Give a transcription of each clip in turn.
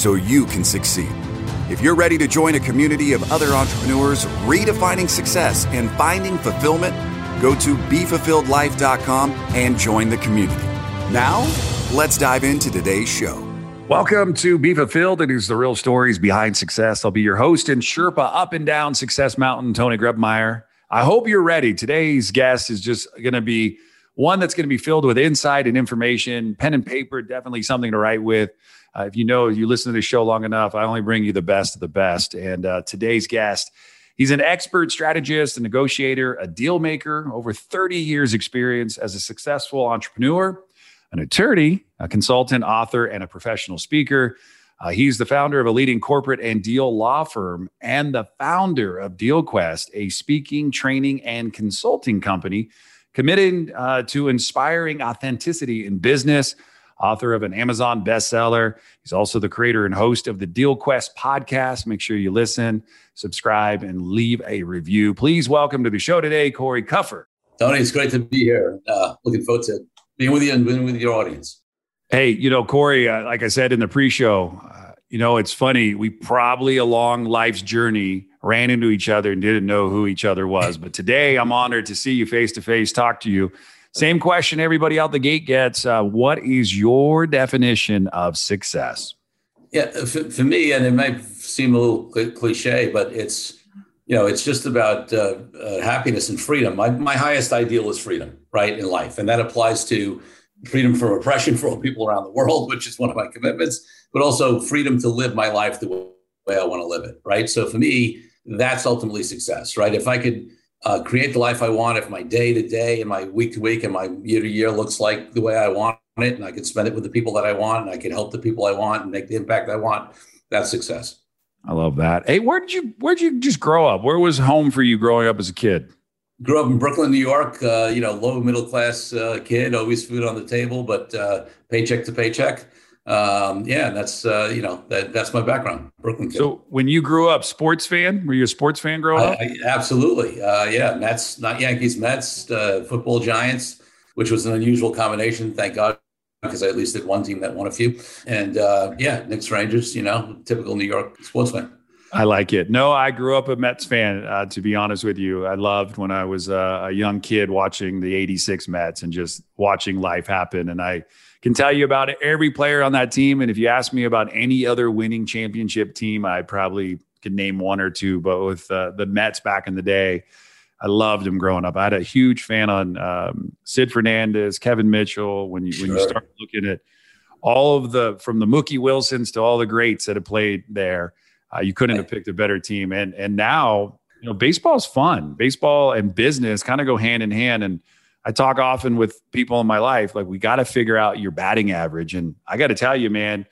so you can succeed. If you're ready to join a community of other entrepreneurs redefining success and finding fulfillment, go to BeFulfilledLife.com and join the community. Now, let's dive into today's show. Welcome to Be Fulfilled. It is the real stories behind success. I'll be your host and Sherpa up and down Success Mountain, Tony Grebmeier. I hope you're ready. Today's guest is just going to be one that's going to be filled with insight and information, pen and paper, definitely something to write with. Uh, if you know, you listen to the show long enough, I only bring you the best of the best. And uh, today's guest, he's an expert strategist, a negotiator, a deal maker, over 30 years experience as a successful entrepreneur, an attorney, a consultant, author, and a professional speaker. Uh, he's the founder of a leading corporate and deal law firm and the founder of DealQuest, a speaking, training, and consulting company committed uh, to inspiring authenticity in business. Author of an Amazon bestseller. He's also the creator and host of the Deal Quest podcast. Make sure you listen, subscribe, and leave a review. Please welcome to the show today, Corey Kupfer. Tony, it's great to be here. Uh, looking forward to being with you and being with your audience. Hey, you know, Corey, uh, like I said in the pre-show, uh, you know, it's funny. We probably along life's journey ran into each other and didn't know who each other was. But today, I'm honored to see you face to face, talk to you. Same question everybody out the gate gets: uh, What is your definition of success? Yeah, for, for, me, and it might seem a little cliche, but it's you know, it's just about uh, uh, happiness and freedom. My my highest ideal is freedom, right, in life, and that applies to freedom from oppression for all people around the world, which is one of my commitments, but also freedom to live my life the way I want to live it. Right. So for me, that's ultimately success. Right. If I could uh, create the life I want, if my day to day and my week to week and my year to year looks like the way I want it, and I can spend it with the people that I want, and I can help the people I want and make the impact I want, that's success. I love that. Hey, where did you where did you just grow up? Where was home for you growing up as a kid? grew up in Brooklyn, New York. Uh, you know, low middle class uh, kid, always food on the table, but uh, paycheck to paycheck. Um, yeah, that's uh, you know that that's my background, Brooklyn. Kid. So when you grew up, sports fan? Were you a sports fan growing up? I, absolutely. Uh, yeah, Mets, not Yankees, Mets, uh, football Giants, which was an unusual combination. Thank God. Because I at least did one team that won a few, and yeah, Knicks Rangers. You know, typical New York sports fan. I like it. No, I grew up a Mets fan. Uh, to be honest with you, I loved when I was uh, a young kid watching the '86 Mets and just watching life happen. And I can tell you about every player on that team. And if you ask me about any other winning championship team, I probably could name one or two. But with uh, the Mets back in the day, I loved them growing up. I had a huge fan on um, Sid Fernandez, Kevin Mitchell. When you sure. when you start looking at all of the from the Mookie Wilsons to all the greats that have played there uh, you couldn't have picked a better team. And and now, you know, baseball's fun. Baseball and business kind of go hand in hand. And I talk often with people in my life, like we got to figure out your batting average. And I got to tell you, man,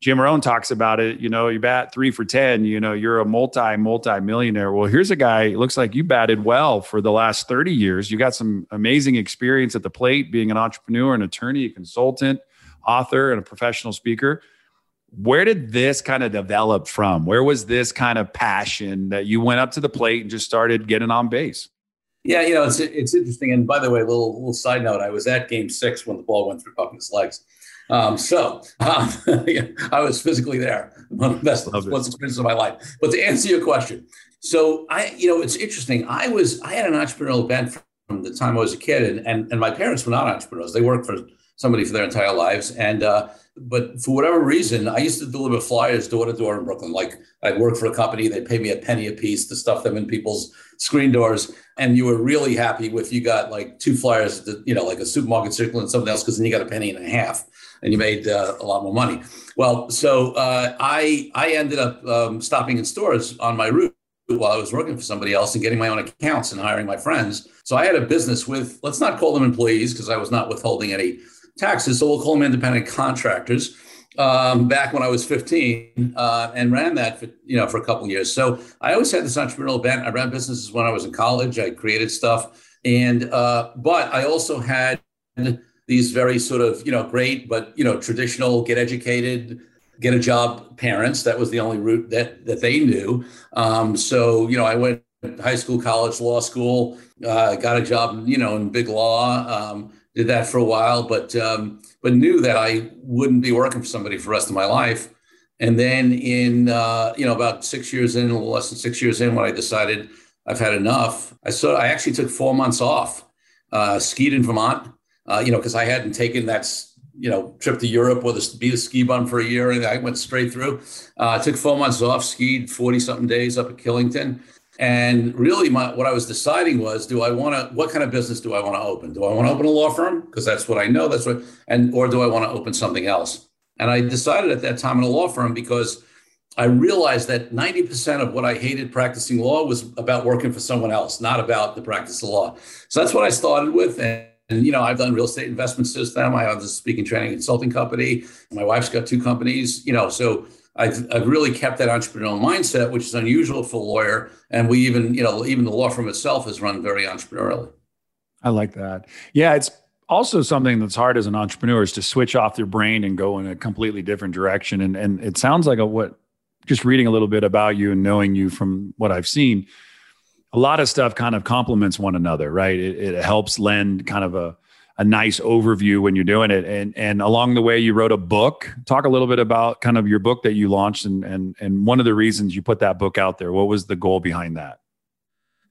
Jim Rohn talks about it. You know, you bat three for 10, you know, you're a multi, multi millionaire. Well, here's a guy, looks like you batted well for the last 30 years. You got some amazing experience at the plate, being an entrepreneur, an attorney, a consultant, author, and a professional speaker where did this kind of develop from? Where was this kind of passion that you went up to the plate and just started getting on base? Yeah, you know, it's it's interesting. And by the way, a little little side note: I was at Game Six when the ball went through Buckner's legs. Um, so um, yeah, I was physically there. One of the best sports experiences of my life. But to answer your question, so I, you know, it's interesting. I was I had an entrepreneurial bent from the time I was a kid, and and, and my parents were not entrepreneurs. They worked for somebody for their entire lives, and uh, but for whatever reason, I used to deliver flyers door to door in Brooklyn. Like I'd work for a company, they'd pay me a penny a piece to stuff them in people's screen doors. And you were really happy if you got like two flyers, to, you know, like a supermarket circle and something else, because then you got a penny and a half and you made uh, a lot more money. Well, so uh, I, I ended up um, stopping in stores on my route while I was working for somebody else and getting my own accounts and hiring my friends. So I had a business with, let's not call them employees because I was not withholding any taxes. So we'll call them independent contractors. um, back when I was 15 uh, and ran that for, you know, for a couple years. So I always had this entrepreneurial bent. I ran businesses when I was in college. I created stuff. And, uh, but I also had these very sort of, you know, great, but, you know, traditional, get educated, get a job parents. That was the only route that, that they knew. Um, so, you know, I went high school, college, law school, uh, got a job, you know, in big law, um, did that for a while, but, um, but knew that I wouldn't be working for somebody for the rest of my life. And then in, uh, you know, about six years in, a little less than six years in, when I decided I've had enough, I saw, I actually took four months off, uh, skied in Vermont, uh, you know, because I hadn't taken that, you know, trip to Europe or the, be a ski bum for a year. And I went straight through. Uh, I took four months off, skied 40 something days up at Killington. And really, my, what I was deciding was, do I want to? What kind of business do I want to open? Do I want to open a law firm because that's what I know? That's what, and or do I want to open something else? And I decided at that time in a law firm because I realized that 90% of what I hated practicing law was about working for someone else, not about the practice of law. So that's what I started with. And, and you know, I've done real estate investment system. I have a speaking training consulting company. My wife's got two companies, you know, so I've, I've really kept that entrepreneurial mindset, which is unusual for a lawyer. And we even, you know, even the law firm itself is run very entrepreneurially. I like that. Yeah, it's also something that's hard as an entrepreneur is to switch off your brain and go in a completely different direction. And and it sounds like a, what just reading a little bit about you and knowing you from what I've seen, a lot of stuff kind of complements one another, right? It, it helps lend kind of a a nice overview when you're doing it. And and along the way, you wrote a book. Talk a little bit about kind of your book that you launched and and and one of the reasons you put that book out there. What was the goal behind that?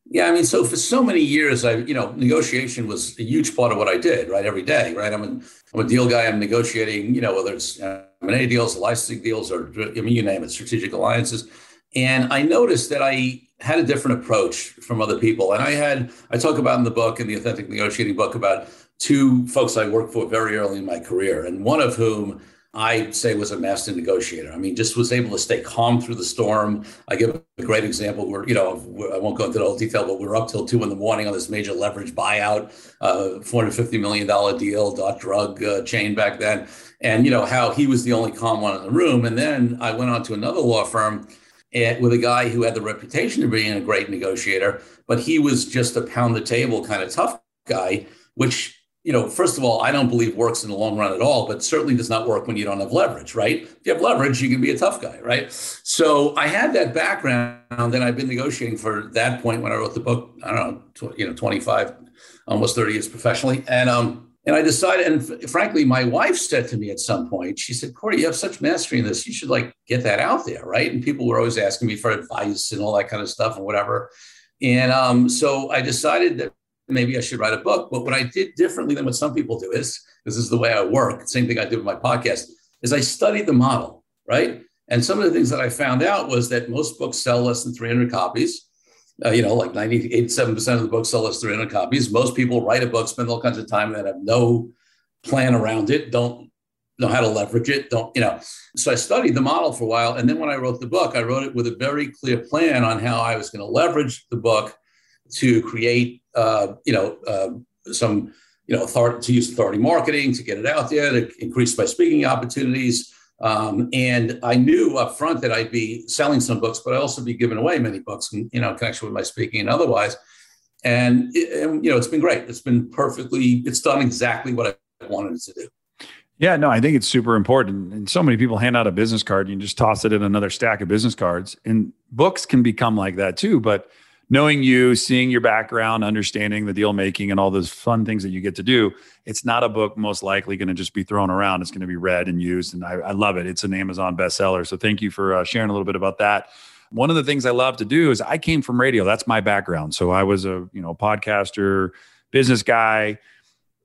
Yeah, I mean, so for so many years, I you know, negotiation was a huge part of what I did, right? Every day, right? I'm a, I'm a deal guy. I'm negotiating, you know, whether it's uh, M&A deals, licensing deals, or I mean, you name it, strategic alliances. And I noticed that I had a different approach from other people. And I had, I talk about in the book, in the Authentic Negotiating book, about two folks I worked for very early in my career, and one of whom I say was a master negotiator. I mean, just was able to stay calm through the storm. I give a great example where, you know, I won't go into the whole detail, but we were up till two in the morning on this major leverage buyout, uh, $450 million deal, dot drug uh, chain back then. And, you know, how he was the only calm one in the room. And then I went on to another law firm at, with a guy who had the reputation of being a great negotiator, but he was just a pound the table kind of tough guy, which you know, first of all, I don't believe works in the long run at all, but certainly does not work when you don't have leverage, right? If you have leverage, you can be a tough guy, right? So I had that background, and I've been negotiating for that point when I wrote the book. I don't know, you know, 25, almost 30 years professionally, and um, and I decided, and frankly, my wife said to me at some point, she said, Corey, you have such mastery in this. You should like get that out there, right? And people were always asking me for advice and all that kind of stuff and whatever. And um, so I decided that maybe I should write a book. But what I did differently than what some people do is, this is the way I work, same thing I did with my podcast, is I studied the model, right? And some of the things that I found out was that most books sell less than 300 copies. Uh, you know, like 97% of the books sell less than 300 copies. Most people write a book, spend all kinds of time that have no plan around it, don't know how to leverage it, don't, you know. So I studied the model for a while. And then when I wrote the book, I wrote it with a very clear plan on how I was going to leverage the book to create, uh, you know, uh, some, you know, authority, to use authority marketing to get it out there, to increase my speaking opportunities. Um, and I knew up front that I'd be selling some books, but I'd also be giving away many books, in, you know, in connection with my speaking and otherwise. And, it, and, you know, it's been great. It's been perfectly, it's done exactly what I wanted it to do. Yeah, no, I think it's super important. And so many people hand out a business card and you just toss it in another stack of business cards. And books can become like that too. But knowing you, seeing your background, understanding the deal making and all those fun things that you get to do, it's not a book most likely going to just be thrown around. It's going to be read and used. And I, I love it. It's an Amazon bestseller. So thank you for uh, sharing a little bit about that. One of the things I love to do is I came from radio. That's my background. So I was a, you know, podcaster, business guy,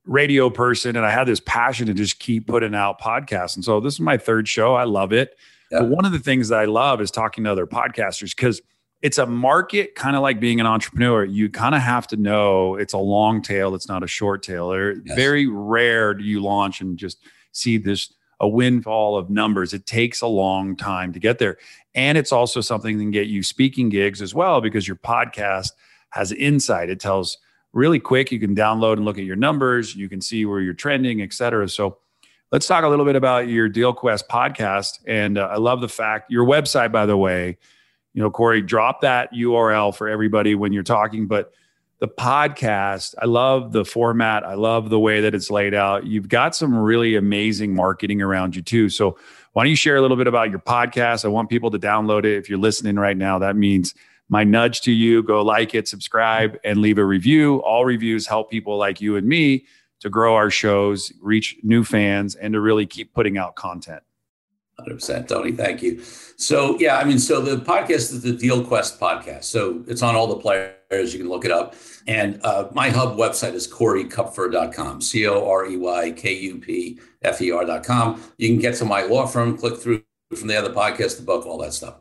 radio person, and I had this passion to just keep putting out podcasts. And so this is my third show. I love it. Yeah. But one of the things that I love is talking to other podcasters because – it's a market kind of like being an entrepreneur. You kind of have to know it's a long tail, it's not a short tail. Yes. Very rare do you launch and just see this a windfall of numbers. It takes a long time to get there. And it's also something that can get you speaking gigs as well because your podcast has insight. It tells really quick. You can download and look at your numbers. You can see where you're trending, et cetera. So let's talk a little bit about your DealQuest podcast. And uh, I love the fact your website, by the way, you know, Corey, drop that URL for everybody when you're talking. But the podcast, I love the format. I love the way that it's laid out. You've got some really amazing marketing around you too. So why don't you share a little bit about your podcast? I want people to download it. If you're listening right now, that means my nudge to you go like it, subscribe, and leave a review. All reviews help people like you and me to grow our shows, reach new fans, and to really keep putting out content. 100% Tony, thank you. So, yeah, I mean, so the podcast is the Deal Quest podcast. So it's on all the players. You can look it up. And uh, my hub website is coreykupfer.com, C O R E Y K U P F E R.com. You can get to my law firm, click through from the other podcast, the book, all that stuff.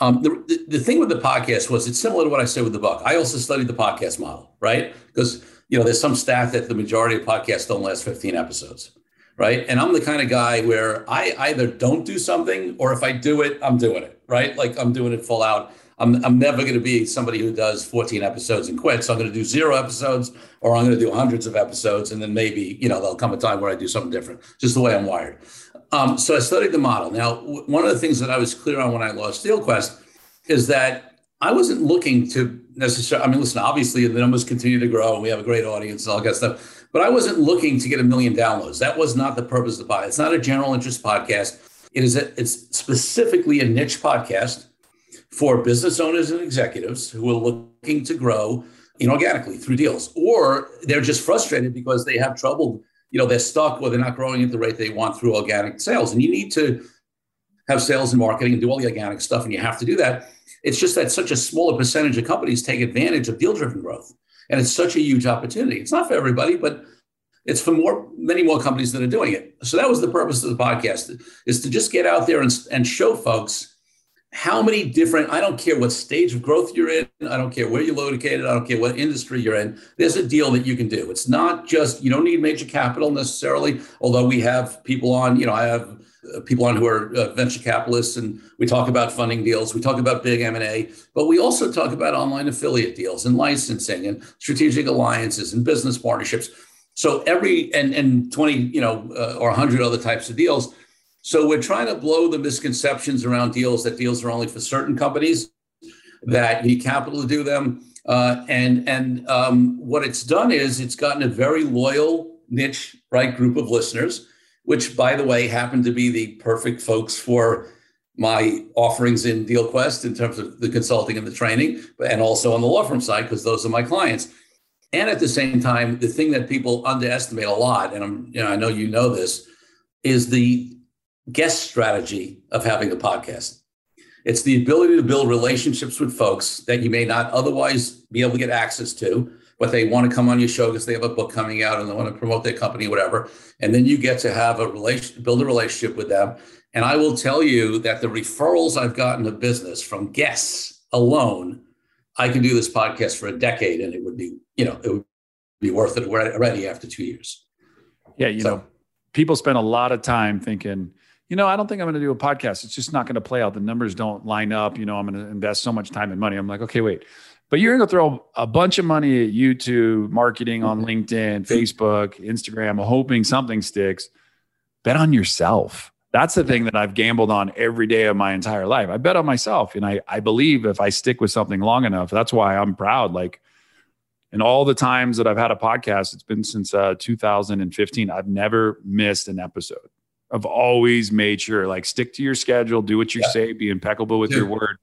Um, the, the, the thing with the podcast was it's similar to what I said with the book. I also studied the podcast model, right? Because, you know, there's some stat that the majority of podcasts don't last 15 episodes, right? And I'm the kind of guy where I either don't do something or if I do it, I'm doing it, right? Like I'm doing it full out. I'm, I'm never going to be somebody who does 14 episodes and quits. So I'm going to do zero episodes or I'm going to do hundreds of episodes. And then maybe, you know, there'll come a time where I do something different, just the way I'm wired. Um, so I studied the model. Now, w- one of the things that I was clear on when I lost DealQuest is that I wasn't looking to necessarily, I mean, listen, obviously the numbers continue to grow and we have a great audience and all that stuff, but I wasn't looking to get a million downloads. That was not the purpose of the podcast. It's not a general interest podcast. It is a, it's specifically a niche podcast for business owners and executives who are looking to grow inorganically through deals, or they're just frustrated because they have trouble you know they're stuck or they're not growing at the rate they want through organic sales and you need to have sales and marketing and do all the organic stuff and you have to do that it's just that such a smaller percentage of companies take advantage of deal driven growth and it's such a huge opportunity. It's not for everybody but it's for more many more companies that are doing it. So that was the purpose of the podcast is to just get out there and, and show folks how many different i don't care what stage of growth you're in i don't care where you're located i don't care what industry you're in there's a deal that you can do. It's not just you don't need major capital necessarily although we have people on you know i have uh, people on who are uh, venture capitalists and we talk about funding deals we talk about big m&a but we also talk about online affiliate deals and licensing and strategic alliances and business partnerships. So every and and 20 you know uh, or 100 other types of deals so we're trying to blow the misconceptions around deals that deals are only for certain companies, that you need capital to do them. Uh, and and um, what it's done is it's gotten a very loyal niche right group of listeners, which by the way happen to be the perfect folks for my offerings in DealQuest in terms of the consulting and the training, and also on the law firm side because those are my clients. And at the same time, the thing that people underestimate a lot, and I'm you know I know you know this, is the guest strategy of having a podcast. It's the ability to build relationships with folks that you may not otherwise be able to get access to, but they want to come on your show because they have a book coming out and they want to promote their company, whatever. And then you get to have a relation, build a relationship with them. And I will tell you that the referrals I've gotten to business from guests alone, I can do this podcast for a decade and it would be, you know, it would be worth it already after two years. Yeah, you so, know, people spend a lot of time thinking, you know, I don't think I'm going to do a podcast. It's just not going to play out. The numbers don't line up. You know, I'm going to invest so much time and money. I'm like, okay, wait. But you're going to throw a bunch of money at YouTube, marketing on LinkedIn, Facebook, Instagram, hoping something sticks. Bet on yourself. That's the thing that I've gambled on every day of my entire life. I bet on myself. And I, I believe if I stick with something long enough, that's why I'm proud. Like, in all the times that I've had a podcast, it's been since uh, 2015, I've never missed an episode. I've always made sure like stick to your schedule, do what you yeah. say, be impeccable with yeah. your word.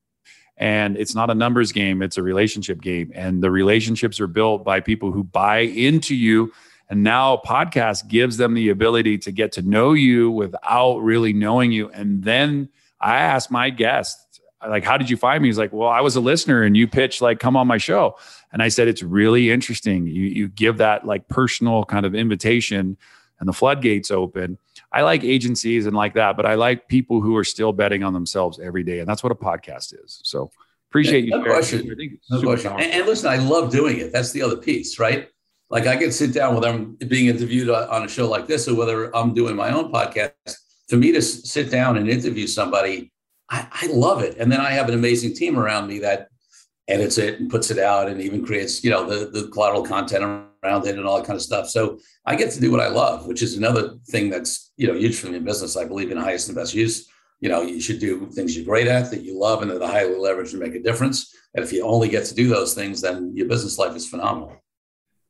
And it's not a numbers game, it's a relationship game. And the relationships are built by people who buy into you. And now podcast gives them the ability to get to know you without really knowing you. And then I asked my guest, like, how did you find me? He's like, well, I was a listener and you pitched like, come on my show. And I said, it's really interesting. You, you give that like personal kind of invitation and the floodgates open I like agencies and like that, but I like people who are still betting on themselves every day, and that's what a podcast is. So appreciate yeah, you. No question. No question. And, and, listen, I love doing it. That's the other piece, right? Like I can sit down whether I'm being interviewed on a show like this or whether I'm doing my own podcast. For me to sit down and interview somebody, I, I love it. And then I have an amazing team around me that edits it and puts it out and even creates, you know, the, the collateral content around it and all that kind of stuff. So I get to do what I love, which is another thing that's, you know, huge for me in business. I believe in highest and best use. You know, you should do things you're great at that you love and that are highly leveraged and make a difference. And if you only get to do those things, then your business life is phenomenal.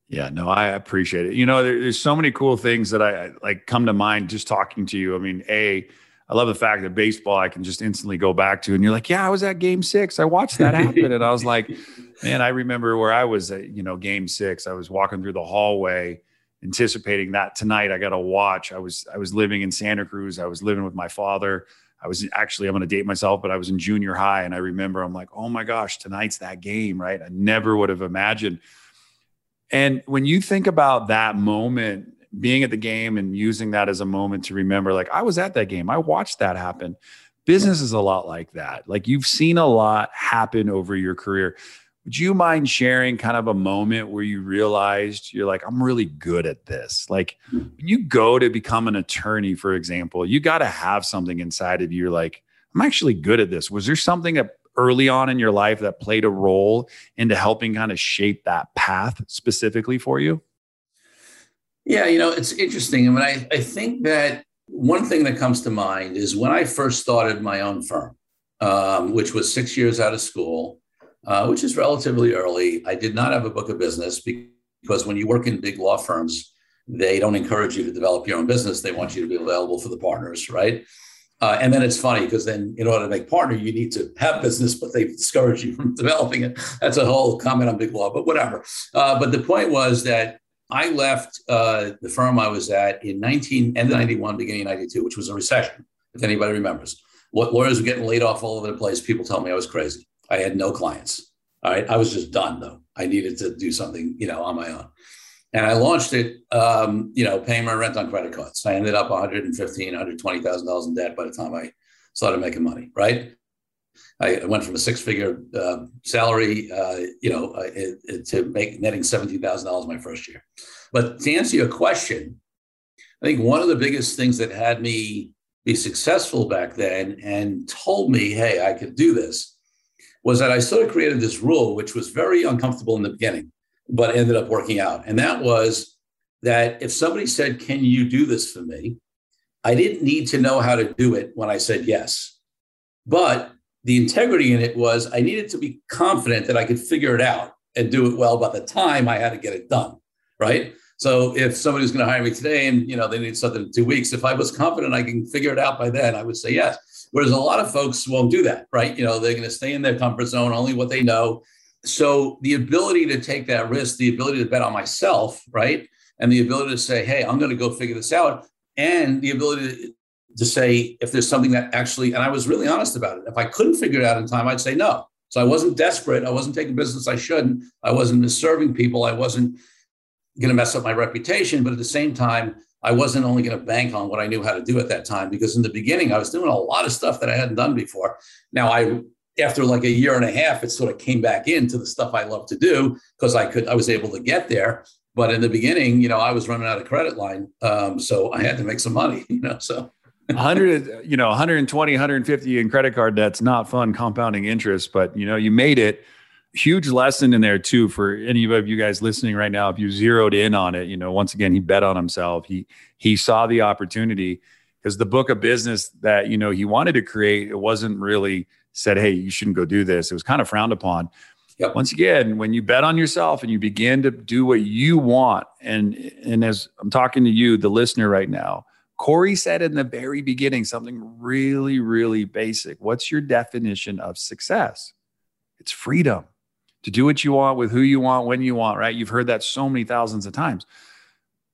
Yeah, no, I appreciate it. You know, there, there's so many cool things that I like come to mind just talking to you. I mean, a I love the fact that baseball I can just instantly go back to, and you're like, yeah, I was at Game Six. I watched that happen, and I was like, man, I remember where I was at, you know, Game Six. I was walking through the hallway, anticipating that tonight I got to watch. I was I was living in Santa Cruz. I was living with my father. I was actually I'm going to date myself, but I was in junior high, and I remember I'm like, oh my gosh, tonight's that game, right? I never would have imagined. And when you think about that moment being at the game and using that as a moment to remember, like, I was at that game, I watched that happen. Business is a lot like that. Like, you've seen a lot happen over your career. Would you mind sharing kind of a moment where you realized you're like, I'm really good at this? Like, when you go to become an attorney, for example, you got to have something inside of you. Like, I'm actually good at this. Was there something that early on in your life that played a role into helping kind of shape that path specifically for you? Yeah, you know, it's interesting. I mean, I, I think that one thing that comes to mind is when I first started my own firm, um, which was six years out of school, uh, which is relatively early. I did not have a book of business because when you work in big law firms, they don't encourage you to develop your own business. They want you to be available for the partners, right? Uh, and then it's funny because then in order to make partner, you need to have business, but they discourage you from developing it. That's a whole comment on big law, but whatever. Uh, but the point was that I left uh, the firm I was at in 19 end of 91, beginning of 92, which was a recession, if anybody remembers. What lawyers were getting laid off all over the place. People tell me I was crazy. I had no clients. All right. I was just done though. I needed to do something, you know, on my own. And I launched it, um, you know, paying my rent on credit cards. I ended up 115, 120,000 dollars in debt by the time I started making money. Right. I went from a six-figure uh, salary, uh, you know, uh, to make netting seventeen thousand dollars my first year. But to answer your question, I think one of the biggest things that had me be successful back then and told me, "Hey, I could do this," was that I sort of created this rule, which was very uncomfortable in the beginning, but ended up working out. And that was that if somebody said, "Can you do this for me?" I didn't need to know how to do it when I said yes, but the integrity in it was I needed to be confident that I could figure it out and do it well by the time I had to get it done. Right. So if somebody was going to hire me today and you know they need something in two weeks, if I was confident I can figure it out by then, I would say yes. Whereas a lot of folks won't do that, right? You know, they're going to stay in their comfort zone, only what they know. So the ability to take that risk, the ability to bet on myself, right? And the ability to say, hey, I'm going to go figure this out. And the ability to, say if there's something that actually, and I was really honest about it. If I couldn't figure it out in time, I'd say no. So I wasn't desperate. I wasn't taking business I shouldn't. I wasn't misserving people. I wasn't going to mess up my reputation. But at the same time, I wasn't only going to bank on what I knew how to do at that time because in the beginning I was doing a lot of stuff that I hadn't done before. Now I after like a year and a half, it sort of came back into the stuff I love to do because I could I was able to get there. But in the beginning, you know, I was running out of credit line, um, so I had to make some money. You know, so 100 you know 120 150 in credit card that's not fun compounding interest but you know you made it. Huge lesson in there too for any of you guys listening right now. If you zeroed in on it you know once again he bet on himself. He he saw the opportunity because the book of business that you know he wanted to create it wasn't really said hey you shouldn't go do this. It was kind of frowned upon. Yep. once again when you bet on yourself and you begin to do what you want and and as i'm talking to you the listener right now Corey said in the very beginning something really, really basic. What's your definition of success? It's freedom to do what you want with who you want, when you want, right? You've heard that so many thousands of times.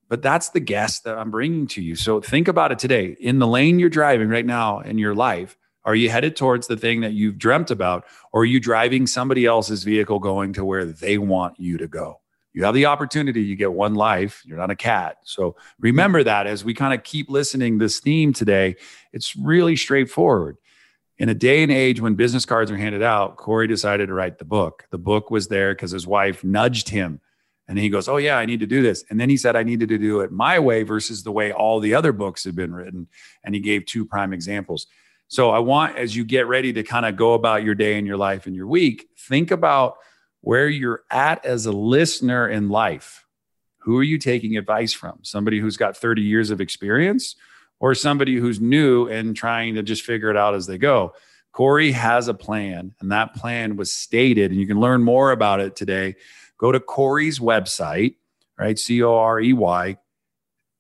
But that's the guest that I'm bringing to you. So think about it today. In the lane you're driving right now in your life, are you headed towards the thing that you've dreamt about, or are you driving somebody else's vehicle going to where they want you to go? You have the opportunity you get one life you're not a cat. So remember that as we kind of keep listening this theme today it's really straightforward. In a day and age when business cards are handed out corey decided to write the book. The book was there because his wife nudged him and he goes oh yeah i need to do this. And then he said i needed to do it my way versus the way all the other books had been written and he gave two prime examples. So I want, as you get ready to kind of go about your day and your life and your week, think about where you're at as a listener in life. Who are you taking advice from? Somebody who's got 30 years of experience or somebody who's new and trying to just figure it out as they go? Corey has a plan, and that plan was stated, and you can learn more about it today. Go to Corey's website, right? C O R E Y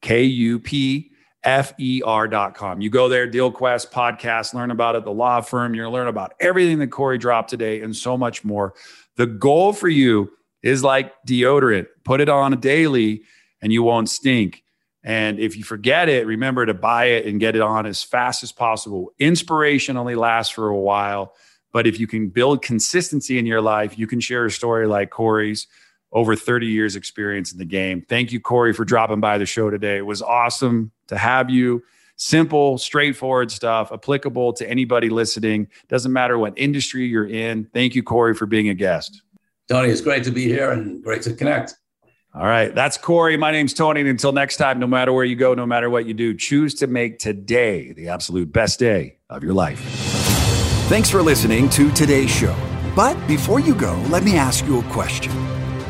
K U P F-E-R.com. You go there, DealQuest podcast, learn about it, the law firm. To learn about everything that Corey dropped today and so much more. The goal for you is like deodorant. Put it on daily and you won't stink. And if you forget it, remember to buy it and get it on as fast as possible. Inspiration only lasts for a while. But if you can build consistency in your life, you can share a story like Corey's over 30 years experience in the game. Thank you, Corey, for dropping by the show today. It was awesome to have you. Simple, straightforward stuff, applicable to anybody listening. Doesn't matter what industry you're in. Thank you, Corey, for being a guest. Tony, it's great to be here and great to connect. All right. That's Corey. My name's Tony. And until next time, no matter where you go, no matter what you do, choose to make today the absolute best day of your life. Thanks for listening to today's show. But before you go, let me ask you a question.